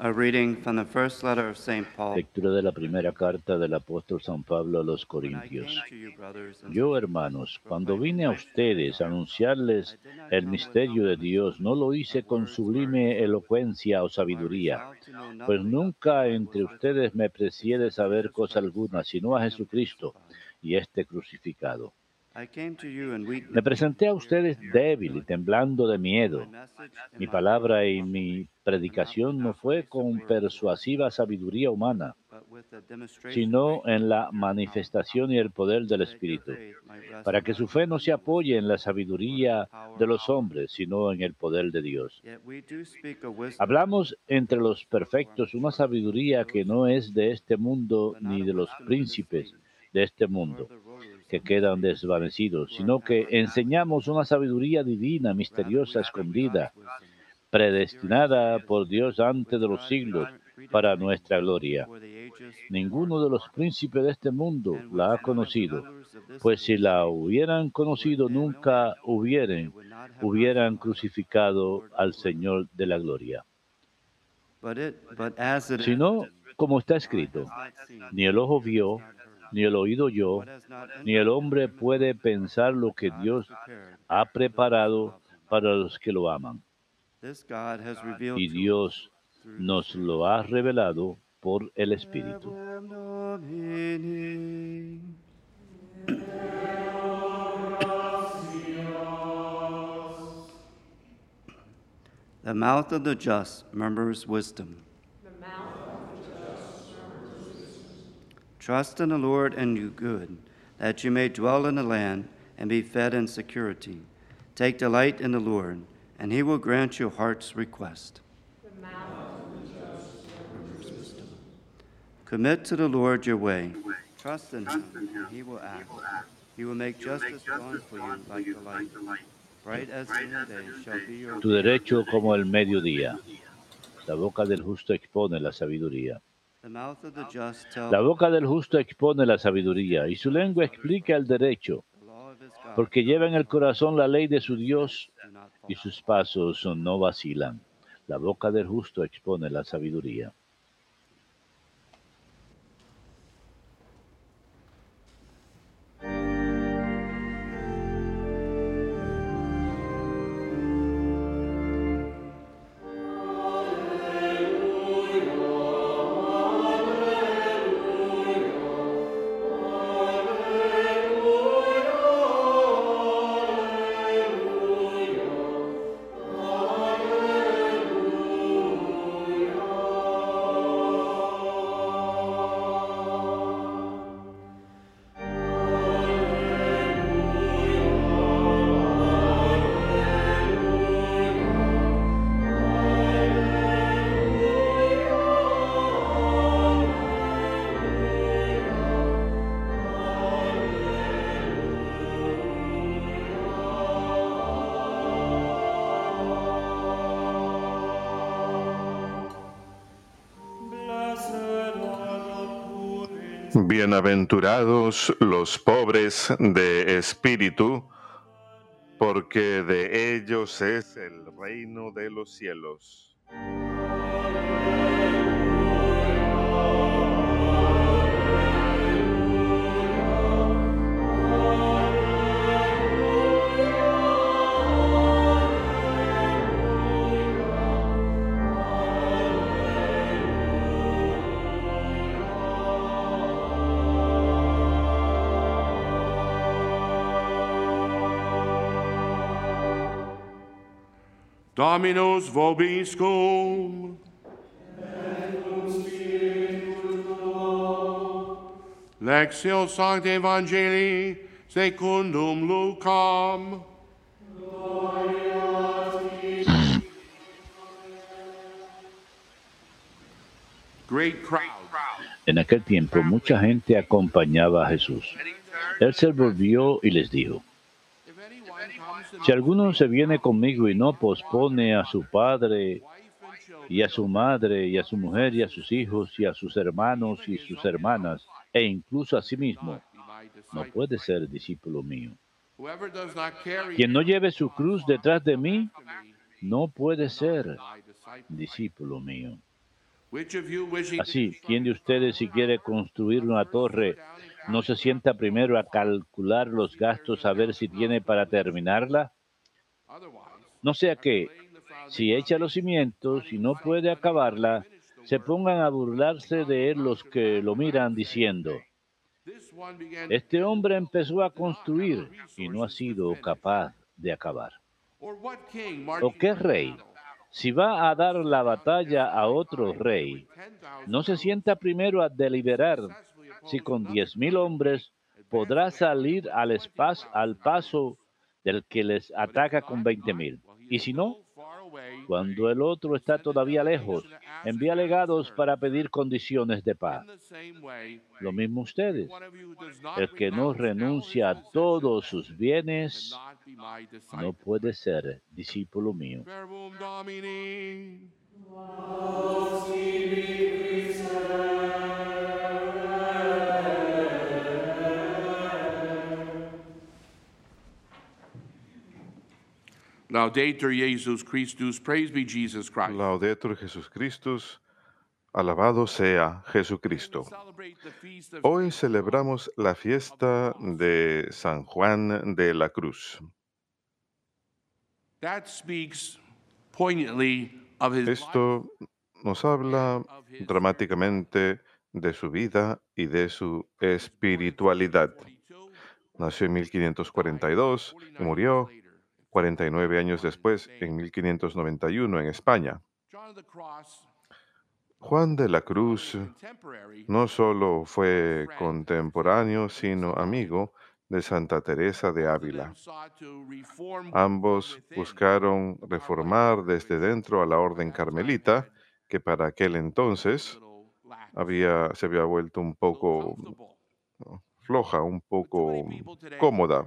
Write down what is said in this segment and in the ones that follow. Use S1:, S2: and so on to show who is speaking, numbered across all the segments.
S1: A reading from the first letter of St. Paul.
S2: Lectura de la primera carta del apóstol San Pablo a los Corintios. Yo, hermanos, cuando vine a ustedes a anunciarles el misterio de Dios, no lo hice con sublime elocuencia o sabiduría, pues nunca entre ustedes me precié de saber cosa alguna, sino a Jesucristo y este crucificado. Me presenté a ustedes débil y temblando de miedo. Mi palabra y mi predicación no fue con persuasiva sabiduría humana, sino en la manifestación y el poder del Espíritu, para que su fe no se apoye en la sabiduría de los hombres, sino en el poder de Dios. Hablamos entre los perfectos una sabiduría que no es de este mundo ni de los príncipes de este mundo que quedan desvanecidos, sino que enseñamos una sabiduría divina, misteriosa, escondida, predestinada por Dios antes de los siglos para nuestra gloria. Ninguno de los príncipes de este mundo la ha conocido, pues si la hubieran conocido nunca hubieran, hubieran crucificado al Señor de la gloria. Sino, como está escrito, ni el ojo vio, ni el oído yo, ni el hombre puede pensar lo que Dios ha preparado para los que lo aman. Y Dios nos lo ha revelado por el Espíritu.
S1: The mouth of the just murmurs wisdom. Trust in the Lord and do good, that you may dwell in the land and be fed in security. Take delight in the Lord, and he will grant your heart's request. Commit to the Lord your way. Trust in him, and he will act. He will make justice dawn for you like the light. Bright as the noonday shall be your
S2: Tu derecho como el mediodía. La boca del justo expone la sabiduría. La boca del justo expone la sabiduría y su lengua explica el derecho, porque lleva en el corazón la ley de su Dios y sus pasos no vacilan. La boca del justo expone la sabiduría.
S3: Bienaventurados los pobres de espíritu, porque de ellos es el reino de los cielos.
S4: Dominus vobiscum. Lectio Sancti Evangelii secundum Lucam.
S2: En aquel tiempo mucha gente acompañaba a Jesús. Él se volvió y les dijo, si alguno se viene conmigo y no pospone a su padre y a su madre y a su mujer y a sus hijos y a sus hermanos y sus hermanas e incluso a sí mismo, no puede ser discípulo mío. Quien no lleve su cruz detrás de mí, no puede ser discípulo mío. Así, ¿quién de ustedes si quiere construir una torre no se sienta primero a calcular los gastos a ver si tiene para terminarla? No sea que, si echa los cimientos y no puede acabarla, se pongan a burlarse de él los que lo miran diciendo, este hombre empezó a construir y no ha sido capaz de acabar. ¿O qué rey? Si va a dar la batalla a otro rey, no se sienta primero a deliberar si con diez mil hombres podrá salir al, al paso del que les ataca con veinte mil. Y si no, cuando el otro está todavía lejos, envía legados para pedir condiciones de paz. Lo mismo ustedes. El que no renuncia a todos sus bienes no puede ser discípulo mío.
S4: Laudetur Jesus Christus, praise be Jesus Christ.
S3: Laudetur Jesus Christus, alabado sea Jesucristo. Hoy celebramos la fiesta de San Juan de la Cruz. Esto nos habla dramáticamente de su vida y de su espiritualidad. Nació en 1542 y murió 49 años después, en 1591, en España. Juan de la Cruz no solo fue contemporáneo, sino amigo de Santa Teresa de Ávila. Ambos buscaron reformar desde dentro a la orden carmelita, que para aquel entonces había, se había vuelto un poco floja, un poco cómoda.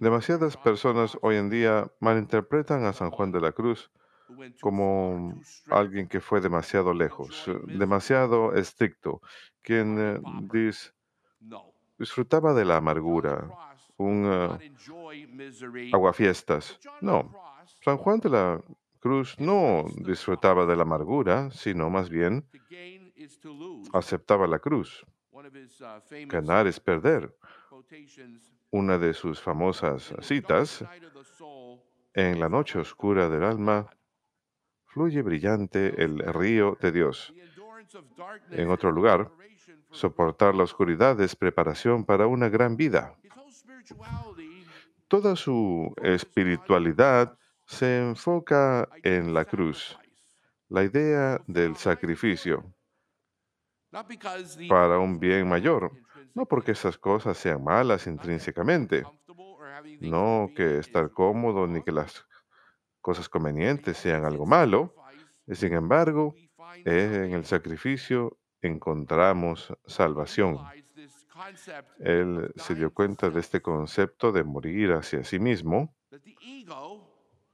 S3: Demasiadas personas hoy en día malinterpretan a San Juan de la Cruz como alguien que fue demasiado lejos, demasiado estricto, quien eh, disfrutaba de la amargura, un uh, aguafiestas. No, San Juan de la Cruz no disfrutaba de la amargura, sino más bien aceptaba la cruz. Ganar es perder una de sus famosas citas, en la noche oscura del alma fluye brillante el río de Dios. En otro lugar, soportar la oscuridad es preparación para una gran vida. Toda su espiritualidad se enfoca en la cruz, la idea del sacrificio para un bien mayor, no porque esas cosas sean malas intrínsecamente, no que estar cómodo ni que las cosas convenientes sean algo malo. Sin embargo, en el sacrificio encontramos salvación. Él se dio cuenta de este concepto de morir hacia sí mismo,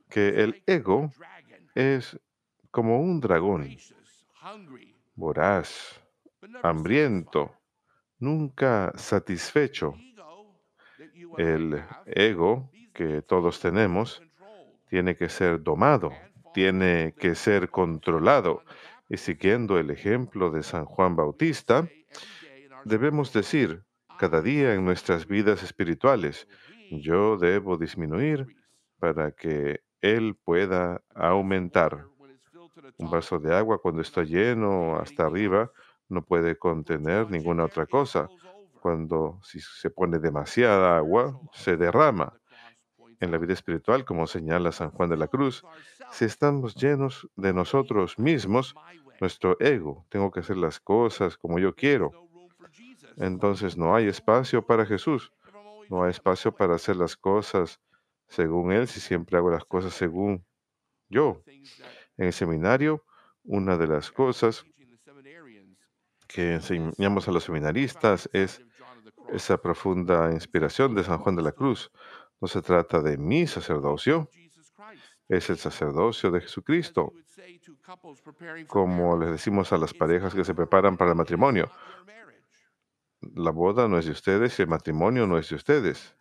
S3: que el ego es como un dragón, voraz, hambriento, nunca satisfecho. El ego que todos tenemos tiene que ser domado, tiene que ser controlado. Y siguiendo el ejemplo de San Juan Bautista, debemos decir cada día en nuestras vidas espirituales, yo debo disminuir para que Él pueda aumentar. Un vaso de agua cuando está lleno hasta arriba no puede contener ninguna otra cosa. Cuando si se pone demasiada agua, se derrama. En la vida espiritual, como señala San Juan de la Cruz, si estamos llenos de nosotros mismos, nuestro ego, tengo que hacer las cosas como yo quiero. Entonces no hay espacio para Jesús. No hay espacio para hacer las cosas según Él si siempre hago las cosas según yo. En el seminario, una de las cosas que enseñamos a los seminaristas es esa profunda inspiración de San Juan de la Cruz. No se trata de mi sacerdocio, es el sacerdocio de Jesucristo. Como les decimos a las parejas que se preparan para el matrimonio, la boda no es de ustedes y el matrimonio no es de ustedes.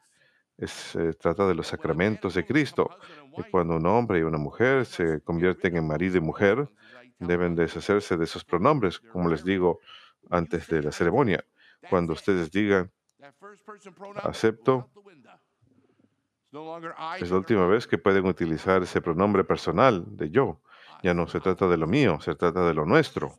S3: se trata de los sacramentos de Cristo. Y cuando un hombre y una mujer se convierten en marido y mujer, Deben deshacerse de esos pronombres, como les digo antes de la ceremonia. Cuando ustedes digan, acepto, es la última vez que pueden utilizar ese pronombre personal de yo. Ya no se trata de lo mío, se trata de lo nuestro.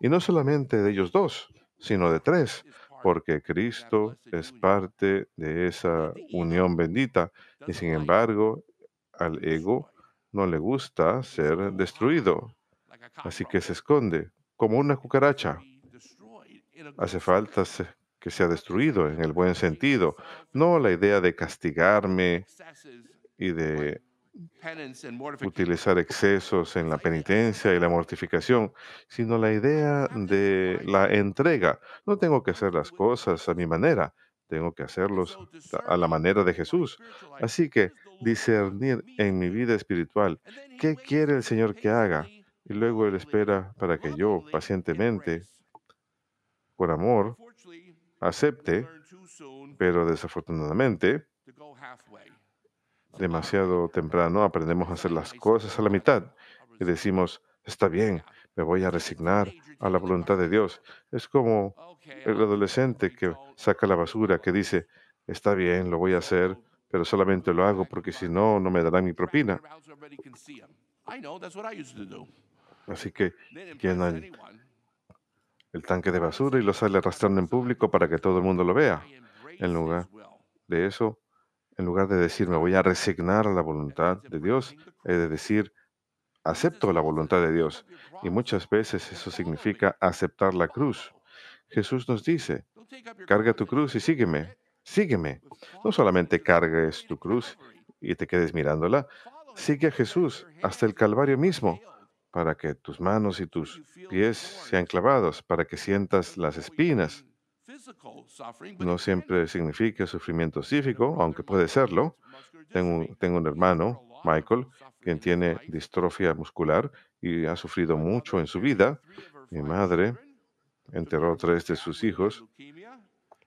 S3: Y no solamente de ellos dos, sino de tres, porque Cristo es parte de esa unión bendita y sin embargo al ego no le gusta ser destruido, así que se esconde como una cucaracha. Hace falta que sea destruido en el buen sentido, no la idea de castigarme y de utilizar excesos en la penitencia y la mortificación, sino la idea de la entrega. No tengo que hacer las cosas a mi manera, tengo que hacerlos a la manera de Jesús. Así que discernir en mi vida espiritual qué quiere el Señor que haga y luego Él espera para que yo pacientemente, por amor, acepte, pero desafortunadamente, demasiado temprano aprendemos a hacer las cosas a la mitad y decimos, está bien, me voy a resignar a la voluntad de Dios. Es como el adolescente que saca la basura, que dice, está bien, lo voy a hacer, pero solamente lo hago porque si no, no me dará mi propina. Así que llenan el tanque de basura y lo sale arrastrando en público para que todo el mundo lo vea. En lugar de eso, en lugar de decir me voy a resignar a la voluntad de Dios, he de decir acepto la voluntad de Dios. Y muchas veces eso significa aceptar la cruz. Jesús nos dice, carga tu cruz y sígueme, sígueme. No solamente cargues tu cruz y te quedes mirándola, sigue a Jesús hasta el Calvario mismo para que tus manos y tus pies sean clavados, para que sientas las espinas. No siempre significa sufrimiento psíquico, aunque puede serlo. Tengo, tengo un hermano, Michael, quien tiene distrofia muscular y ha sufrido mucho en su vida. Mi madre enterró tres de sus hijos.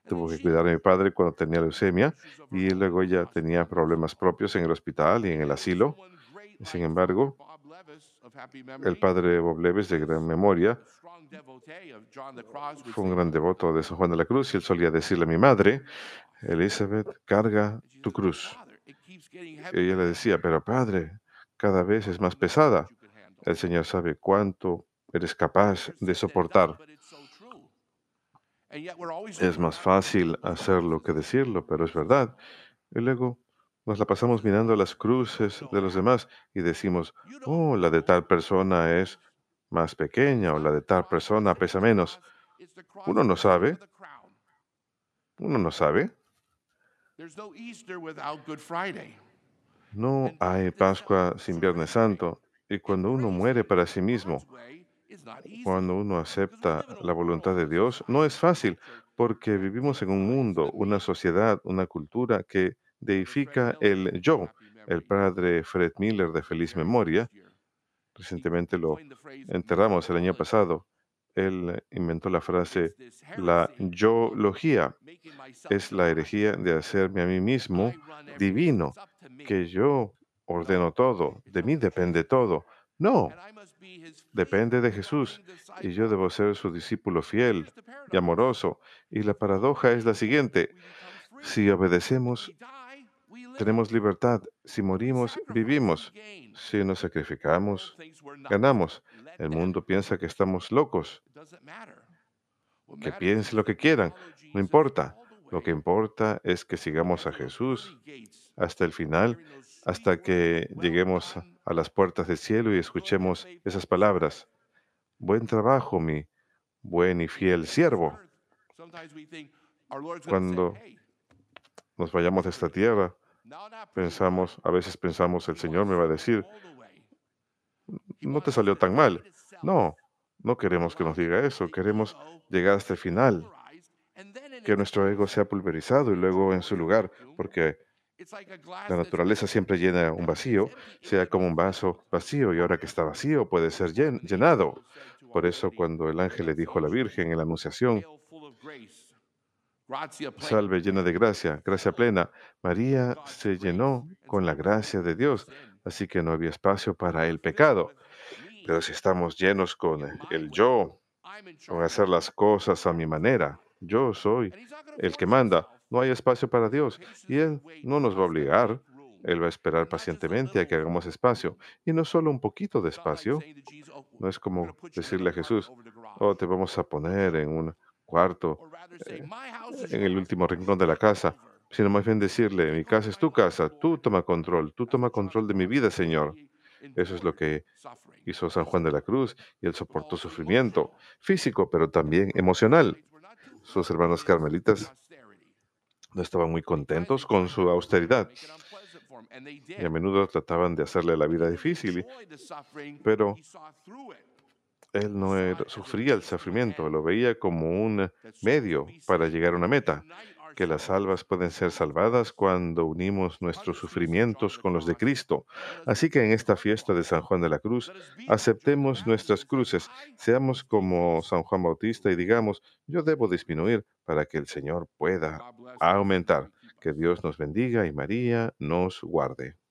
S3: Tuvo que cuidar a mi padre cuando tenía leucemia y luego ella tenía problemas propios en el hospital y en el asilo. Sin embargo, el padre Bob Leves, de gran memoria, fue un gran devoto de San Juan de la Cruz y él solía decirle a mi madre, Elizabeth, carga tu cruz. ella le decía, pero padre, cada vez es más pesada. El Señor sabe cuánto eres capaz de soportar. Es más fácil hacerlo que decirlo, pero es verdad. Y luego nos la pasamos mirando las cruces de los demás y decimos, oh, la de tal persona es más pequeña o la de tal persona pesa menos. Uno no sabe. Uno no sabe. No hay Pascua sin Viernes Santo. Y cuando uno muere para sí mismo, cuando uno acepta la voluntad de Dios, no es fácil, porque vivimos en un mundo, una sociedad, una cultura que deifica el yo. El padre Fred Miller de feliz memoria, recientemente lo enterramos el año pasado, él inventó la frase, la yo-logía es la herejía de hacerme a mí mismo divino, que yo ordeno todo, de mí depende todo. No, depende de Jesús y yo debo ser su discípulo fiel y amoroso. Y la paradoja es la siguiente, si obedecemos, tenemos libertad. Si morimos, vivimos. Si nos sacrificamos, ganamos. El mundo piensa que estamos locos. Que piense lo que quieran. No importa. Lo que importa es que sigamos a Jesús hasta el final, hasta que lleguemos a las puertas del cielo y escuchemos esas palabras. Buen trabajo, mi buen y fiel siervo. Cuando nos vayamos de esta tierra, Pensamos, a veces pensamos, el Señor me va a decir, no te salió tan mal. No, no queremos que nos diga eso, queremos llegar hasta el final, que nuestro ego sea pulverizado y luego en su lugar, porque la naturaleza siempre llena un vacío, sea como un vaso vacío y ahora que está vacío puede ser llenado. Por eso cuando el ángel le dijo a la Virgen en la Anunciación, Salve llena de gracia, gracia plena. María se llenó con la gracia de Dios, así que no había espacio para el pecado. Pero si estamos llenos con el yo, con hacer las cosas a mi manera, yo soy el que manda, no hay espacio para Dios. Y Él no nos va a obligar, Él va a esperar pacientemente a que hagamos espacio. Y no solo un poquito de espacio, no es como decirle a Jesús, oh, te vamos a poner en un cuarto, eh, en el último rincón de la casa, sino más bien decirle, mi casa es tu casa, tú toma control, tú toma control de mi vida, Señor. Eso es lo que hizo San Juan de la Cruz y él soportó sufrimiento físico, pero también emocional. Sus hermanos carmelitas no estaban muy contentos con su austeridad y a menudo trataban de hacerle la vida difícil, pero él no sufría el sufrimiento, lo veía como un medio para llegar a una meta que las almas pueden ser salvadas cuando unimos nuestros sufrimientos con los de Cristo. Así que en esta fiesta de San Juan de la Cruz, aceptemos nuestras cruces, seamos como San Juan Bautista y digamos, yo debo disminuir para que el Señor pueda aumentar. Que Dios nos bendiga y María nos guarde.